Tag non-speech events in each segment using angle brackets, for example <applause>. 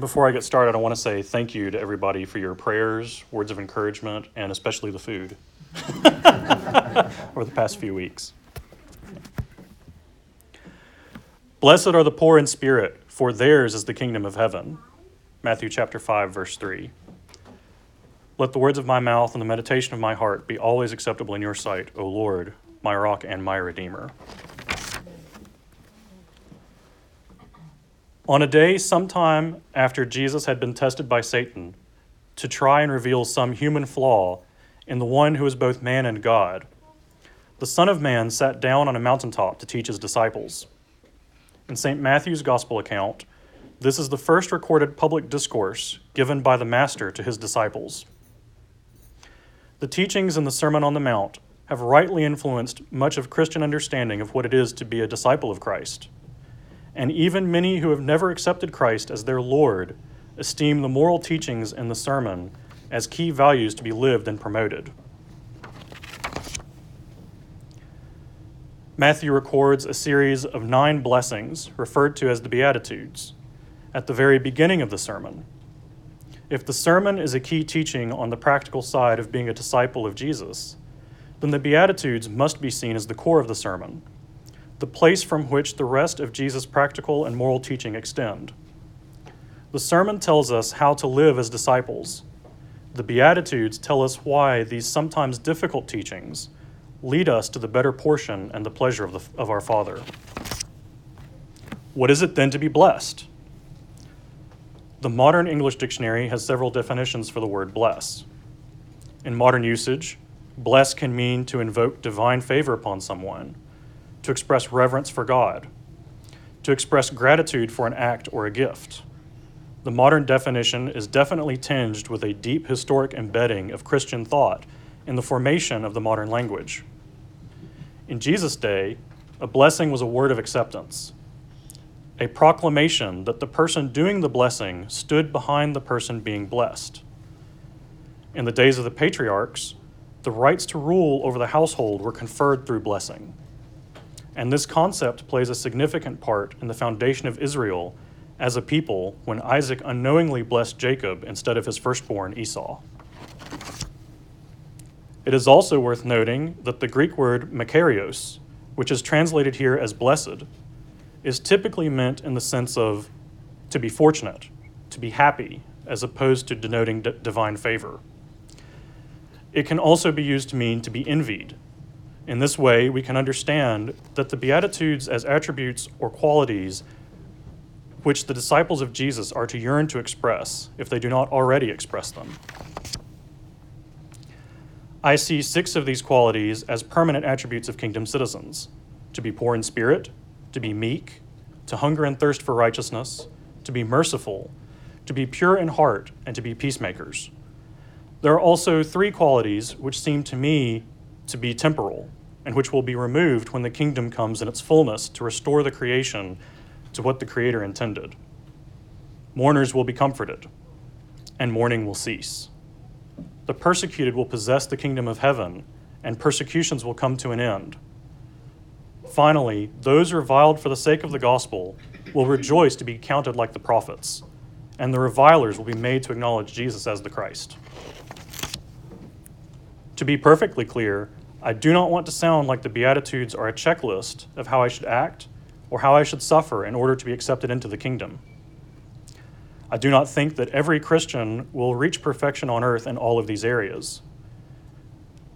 Before I get started, I want to say thank you to everybody for your prayers, words of encouragement, and especially the food <laughs> over the past few weeks. Blessed are the poor in spirit, for theirs is the kingdom of heaven. Matthew chapter 5 verse 3. Let the words of my mouth and the meditation of my heart be always acceptable in your sight, O Lord, my rock and my redeemer. On a day sometime after Jesus had been tested by Satan to try and reveal some human flaw in the one who is both man and God, the Son of Man sat down on a mountaintop to teach his disciples. In St. Matthew's Gospel account, this is the first recorded public discourse given by the Master to his disciples. The teachings in the Sermon on the Mount have rightly influenced much of Christian understanding of what it is to be a disciple of Christ. And even many who have never accepted Christ as their Lord esteem the moral teachings in the sermon as key values to be lived and promoted. Matthew records a series of nine blessings referred to as the Beatitudes at the very beginning of the sermon. If the sermon is a key teaching on the practical side of being a disciple of Jesus, then the Beatitudes must be seen as the core of the sermon, the place from which the rest of Jesus' practical and moral teaching extend. The sermon tells us how to live as disciples. The Beatitudes tell us why these sometimes difficult teachings lead us to the better portion and the pleasure of, the, of our Father. What is it then to be blessed? The modern English dictionary has several definitions for the word bless. In modern usage, bless can mean to invoke divine favor upon someone, to express reverence for God, to express gratitude for an act or a gift. The modern definition is definitely tinged with a deep historic embedding of Christian thought in the formation of the modern language. In Jesus' day, a blessing was a word of acceptance, a proclamation that the person doing the blessing stood behind the person being blessed. In the days of the patriarchs, the rights to rule over the household were conferred through blessing. And this concept plays a significant part in the foundation of Israel as a people when Isaac unknowingly blessed Jacob instead of his firstborn Esau. It is also worth noting that the Greek word makarios, which is translated here as blessed, is typically meant in the sense of to be fortunate, to be happy, as opposed to denoting d- divine favor. It can also be used to mean to be envied. In this way, we can understand that the Beatitudes as attributes or qualities which the disciples of Jesus are to yearn to express if they do not already express them. I see six of these qualities as permanent attributes of kingdom citizens to be poor in spirit, to be meek, to hunger and thirst for righteousness, to be merciful, to be pure in heart, and to be peacemakers. There are also three qualities which seem to me to be temporal and which will be removed when the kingdom comes in its fullness to restore the creation to what the Creator intended. Mourners will be comforted, and mourning will cease. The persecuted will possess the kingdom of heaven, and persecutions will come to an end. Finally, those reviled for the sake of the gospel will rejoice to be counted like the prophets, and the revilers will be made to acknowledge Jesus as the Christ. To be perfectly clear, I do not want to sound like the Beatitudes are a checklist of how I should act or how I should suffer in order to be accepted into the kingdom. I do not think that every Christian will reach perfection on earth in all of these areas.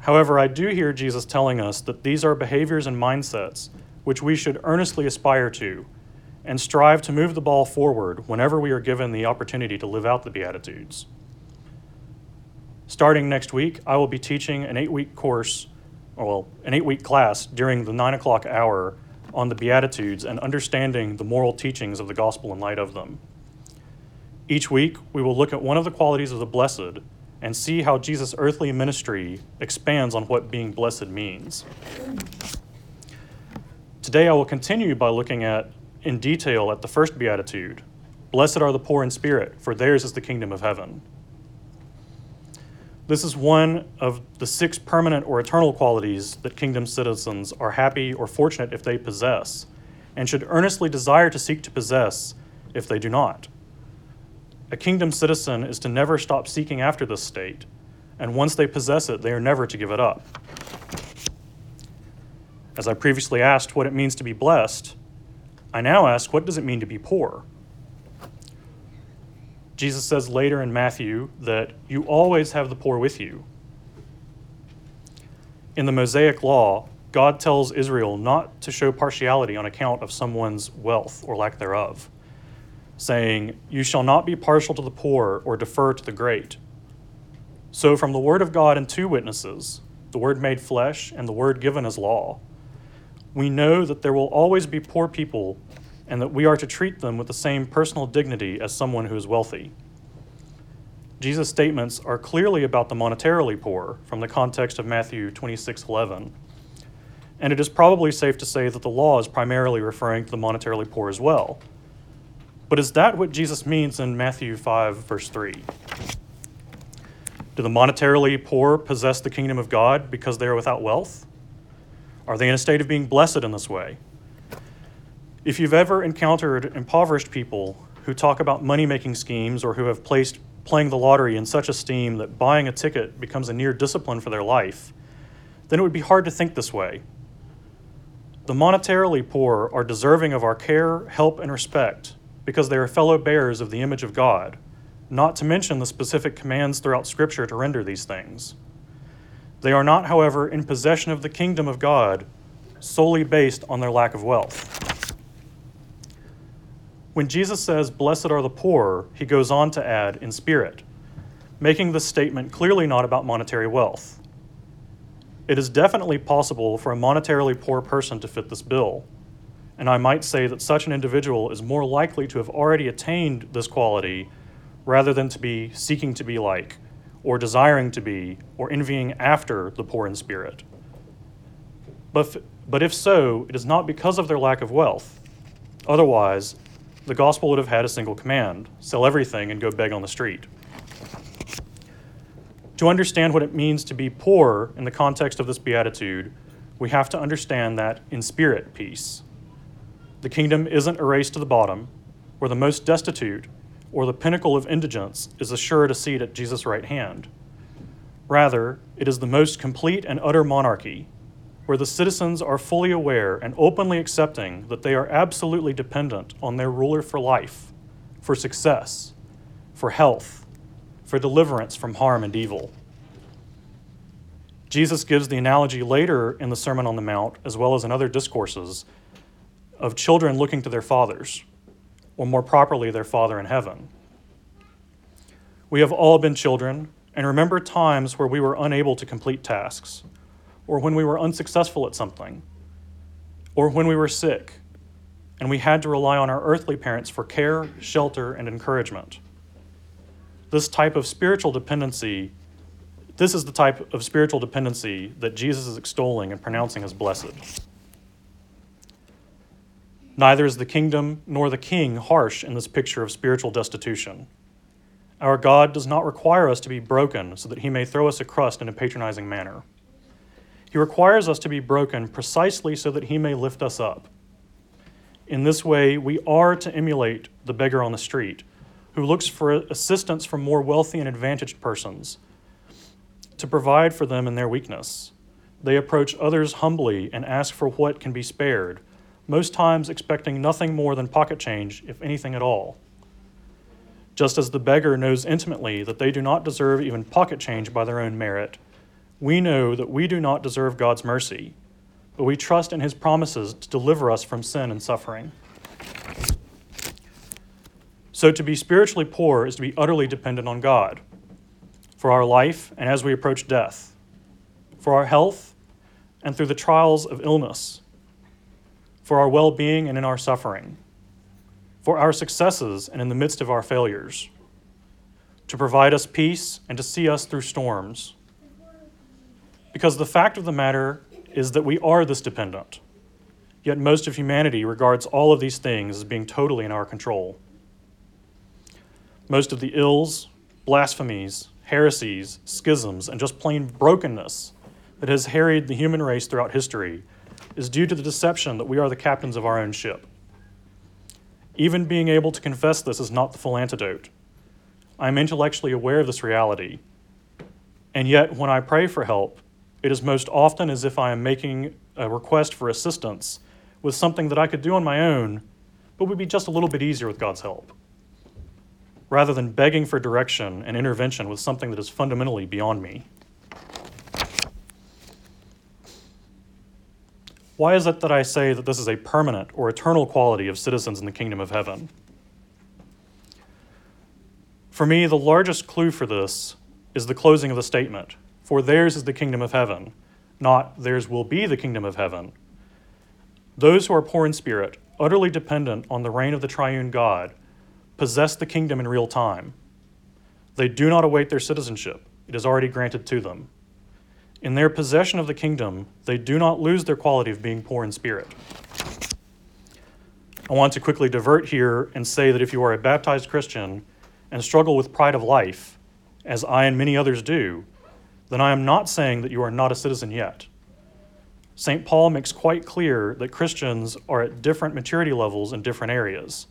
However, I do hear Jesus telling us that these are behaviors and mindsets which we should earnestly aspire to and strive to move the ball forward whenever we are given the opportunity to live out the Beatitudes. Starting next week, I will be teaching an eight week course, well, an eight week class during the nine o'clock hour on the Beatitudes and understanding the moral teachings of the gospel in light of them. Each week, we will look at one of the qualities of the blessed and see how Jesus' earthly ministry expands on what being blessed means. Today, I will continue by looking at, in detail, at the first beatitude Blessed are the poor in spirit, for theirs is the kingdom of heaven. This is one of the six permanent or eternal qualities that kingdom citizens are happy or fortunate if they possess, and should earnestly desire to seek to possess if they do not. A kingdom citizen is to never stop seeking after this state, and once they possess it, they are never to give it up. As I previously asked what it means to be blessed, I now ask what does it mean to be poor? Jesus says later in Matthew that you always have the poor with you. In the Mosaic Law, God tells Israel not to show partiality on account of someone's wealth or lack thereof, saying, You shall not be partial to the poor or defer to the great. So, from the word of God and two witnesses, the word made flesh and the word given as law, we know that there will always be poor people and that we are to treat them with the same personal dignity as someone who is wealthy. Jesus' statements are clearly about the monetarily poor from the context of Matthew 26:11 and it is probably safe to say that the law is primarily referring to the monetarily poor as well. But is that what Jesus means in Matthew 5, verse 3? Do the monetarily poor possess the kingdom of God because they are without wealth? Are they in a state of being blessed in this way? If you've ever encountered impoverished people who talk about money making schemes or who have placed playing the lottery in such esteem that buying a ticket becomes a near discipline for their life, then it would be hard to think this way the monetarily poor are deserving of our care, help, and respect because they are fellow bearers of the image of God, not to mention the specific commands throughout Scripture to render these things. They are not, however, in possession of the kingdom of God solely based on their lack of wealth. When Jesus says, Blessed are the poor, he goes on to add, in spirit, making this statement clearly not about monetary wealth. It is definitely possible for a monetarily poor person to fit this bill, and I might say that such an individual is more likely to have already attained this quality rather than to be seeking to be like, or desiring to be, or envying after the poor in spirit. But, but if so, it is not because of their lack of wealth. Otherwise, the gospel would have had a single command sell everything and go beg on the street. To understand what it means to be poor in the context of this beatitude, we have to understand that in spirit piece. The kingdom isn't a race to the bottom, where the most destitute or the pinnacle of indigence is assured a seat at Jesus' right hand. Rather, it is the most complete and utter monarchy, where the citizens are fully aware and openly accepting that they are absolutely dependent on their ruler for life, for success, for health, for deliverance from harm and evil. Jesus gives the analogy later in the Sermon on the Mount, as well as in other discourses, of children looking to their fathers, or more properly, their Father in heaven. We have all been children and remember times where we were unable to complete tasks, or when we were unsuccessful at something, or when we were sick and we had to rely on our earthly parents for care, shelter, and encouragement this type of spiritual dependency, this is the type of spiritual dependency that Jesus is extolling and pronouncing as blessed. Neither is the kingdom nor the king harsh in this picture of spiritual destitution. Our God does not require us to be broken so that he may throw us a crust in a patronizing manner. He requires us to be broken precisely so that he may lift us up. In this way, we are to emulate the beggar on the street who looks for assistance from more wealthy and advantaged persons to provide for them in their weakness. They approach others humbly and ask for what can be spared, most times expecting nothing more than pocket change, if anything at all. Just as the beggar knows intimately that they do not deserve even pocket change by their own merit, we know that we do not deserve God's mercy, but we trust in His promises to deliver us from sin and suffering. So, to be spiritually poor is to be utterly dependent on God for our life and as we approach death, for our health and through the trials of illness, for our well being and in our suffering, for our successes and in the midst of our failures, to provide us peace and to see us through storms. Because the fact of the matter is that we are this dependent, yet most of humanity regards all of these things as being totally in our control. Most of the ills, blasphemies, heresies, schisms, and just plain brokenness that has harried the human race throughout history is due to the deception that we are the captains of our own ship. Even being able to confess this is not the full antidote. I'm intellectually aware of this reality. And yet, when I pray for help, it is most often as if I am making a request for assistance with something that I could do on my own, but would be just a little bit easier with God's help, rather than begging for direction and intervention with something that is fundamentally beyond me. Why is it that I say that this is a permanent or eternal quality of citizens in the kingdom of heaven? For me, the largest clue for this is the closing of the statement For theirs is the kingdom of heaven, not theirs will be the kingdom of heaven. Those who are poor in spirit, utterly dependent on the reign of the triune God, possess the kingdom in real time. They do not await their citizenship, it is already granted to them. In their possession of the kingdom, they do not lose their quality of being poor in spirit. I want to quickly divert here and say that if you are a baptized Christian and struggle with pride of life, as I and many others do, then I am not saying that you are not a citizen yet. St. Paul makes quite clear that Christians are at different maturity levels in different areas.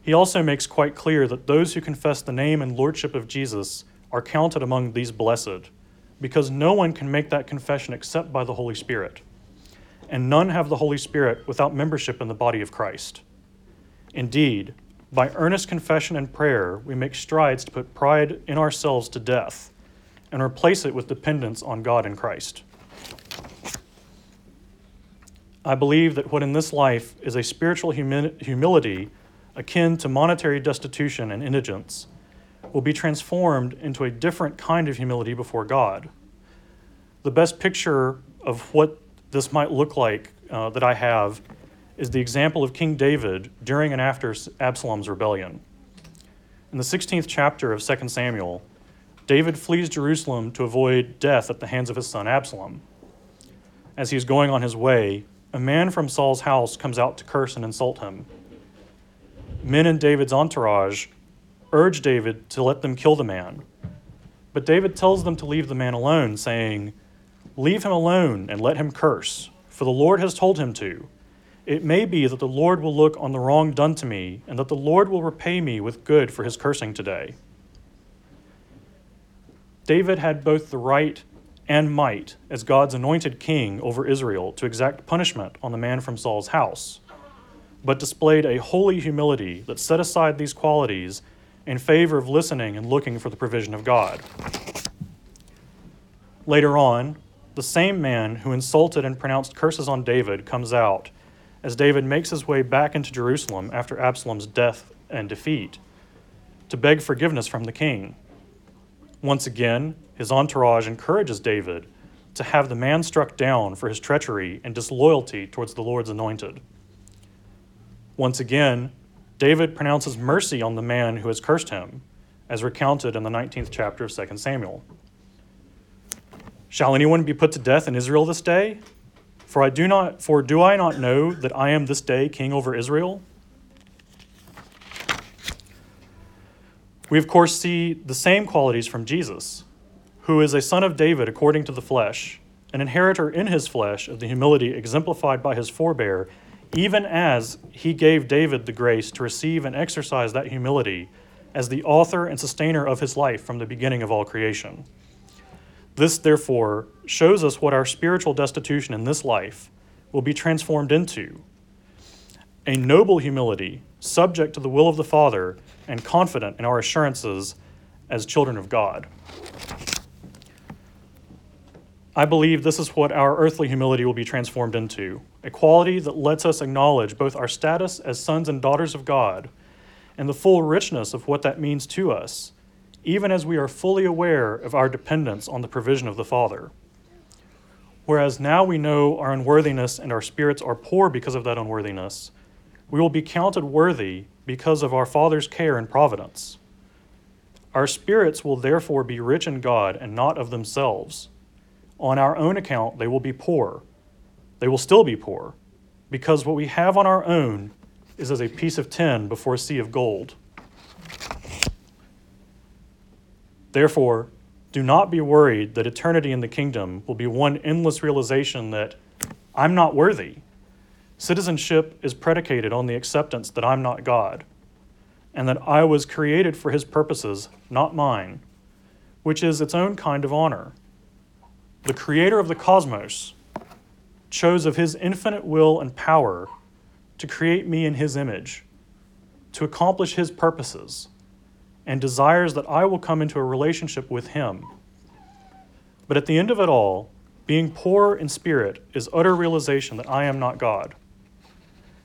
He also makes quite clear that those who confess the name and lordship of Jesus are counted among these blessed because no one can make that confession except by the Holy Spirit. And none have the Holy Spirit without membership in the body of Christ. Indeed, by earnest confession and prayer, we make strides to put pride in ourselves to death and replace it with dependence on God and Christ. I believe that what in this life is a spiritual humi- humility akin to monetary destitution and indigence will be transformed into a different kind of humility before God. The best picture of what this might look like uh, that I have is the example of King David during and after Absalom's rebellion. In the 16th chapter of 2 Samuel, David flees Jerusalem to avoid death at the hands of his son Absalom. As he is going on his way, a man from Saul's house comes out to curse and insult him. Men in David's entourage urge David to let them kill the man. But David tells them to leave the man alone, saying, Leave him alone and let him curse, for the Lord has told him to. It may be that the Lord will look on the wrong done to me, and that the Lord will repay me with good for his cursing today. David had both the right and might, as God's anointed king over Israel, to exact punishment on the man from Saul's house, but displayed a holy humility that set aside these qualities in favor of listening and looking for the provision of God. Later on, the same man who insulted and pronounced curses on David comes out as David makes his way back into Jerusalem after Absalom's death and defeat to beg forgiveness from the king. Once again, his entourage encourages David to have the man struck down for his treachery and disloyalty towards the Lord's anointed. Once again, David pronounces mercy on the man who has cursed him, as recounted in the 19th chapter of 2 Samuel. Shall anyone be put to death in Israel this day? For I do not for do I not know that I am this day king over Israel? We of course see the same qualities from Jesus, who is a son of David according to the flesh, an inheritor in his flesh of the humility exemplified by his forebear even as he gave David the grace to receive and exercise that humility as the author and sustainer of his life from the beginning of all creation. This, therefore, shows us what our spiritual destitution in this life will be transformed into a noble humility, subject to the will of the Father and confident in our assurances as children of God. I believe this is what our earthly humility will be transformed into a quality that lets us acknowledge both our status as sons and daughters of God and the full richness of what that means to us, even as we are fully aware of our dependence on the provision of the Father. Whereas now we know our unworthiness and our spirits are poor because of that unworthiness, we will be counted worthy because of our Father's care and providence. Our spirits will therefore be rich in God and not of themselves on our own account, they will be poor. They will still be poor, because what we have on our own is as a piece of tin before a sea of gold. Therefore, do not be worried that eternity in the kingdom will be one endless realization that I'm not worthy. Citizenship is predicated on the acceptance that I'm not God. and that I was created for his purposes, not mine, which is its own kind of honor. The creator of the cosmos chose of his infinite will and power to create me in his image, to accomplish his purposes, and desires that I will come into a relationship with him. But at the end of it all, being poor in spirit is utter realization that I am not God,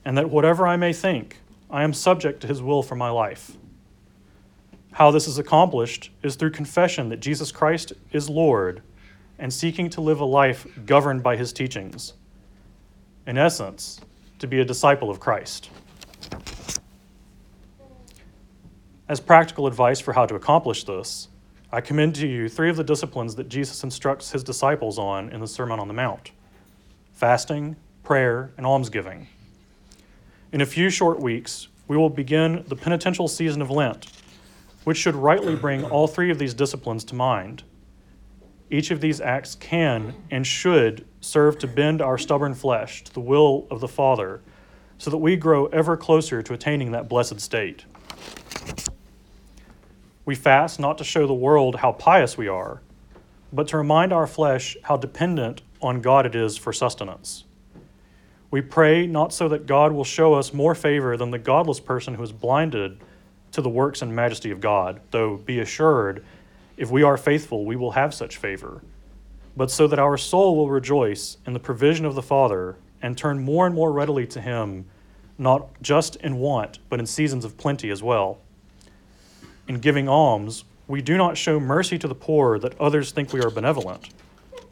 and that whatever I may think, I am subject to his will for my life. How this is accomplished is through confession that Jesus Christ is Lord and seeking to live a life governed by his teachings. In essence, to be a disciple of Christ. As practical advice for how to accomplish this, I commend to you three of the disciplines that Jesus instructs his disciples on in the Sermon on the Mount fasting, prayer, and almsgiving. In a few short weeks, we will begin the penitential season of Lent, which should rightly bring all three of these disciplines to mind. Each of these acts can and should serve to bend our stubborn flesh to the will of the Father so that we grow ever closer to attaining that blessed state. We fast not to show the world how pious we are, but to remind our flesh how dependent on God it is for sustenance. We pray not so that God will show us more favor than the godless person who is blinded to the works and majesty of God, though be assured, if we are faithful, we will have such favor, but so that our soul will rejoice in the provision of the Father and turn more and more readily to Him, not just in want, but in seasons of plenty as well. In giving alms, we do not show mercy to the poor that others think we are benevolent,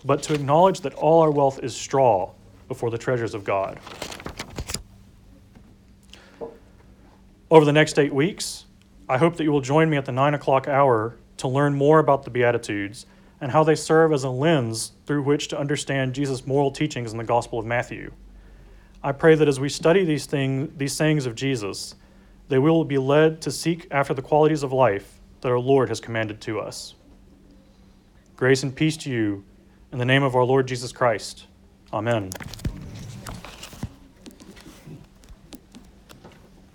but to acknowledge that all our wealth is straw before the treasures of God. Over the next eight weeks, I hope that you will join me at the nine o'clock hour to learn more about the Beatitudes and how they serve as a lens through which to understand Jesus' moral teachings in the Gospel of Matthew. I pray that as we study these, things, these sayings of Jesus, they will be led to seek after the qualities of life that our Lord has commanded to us. Grace and peace to you in the name of our Lord Jesus Christ. Amen.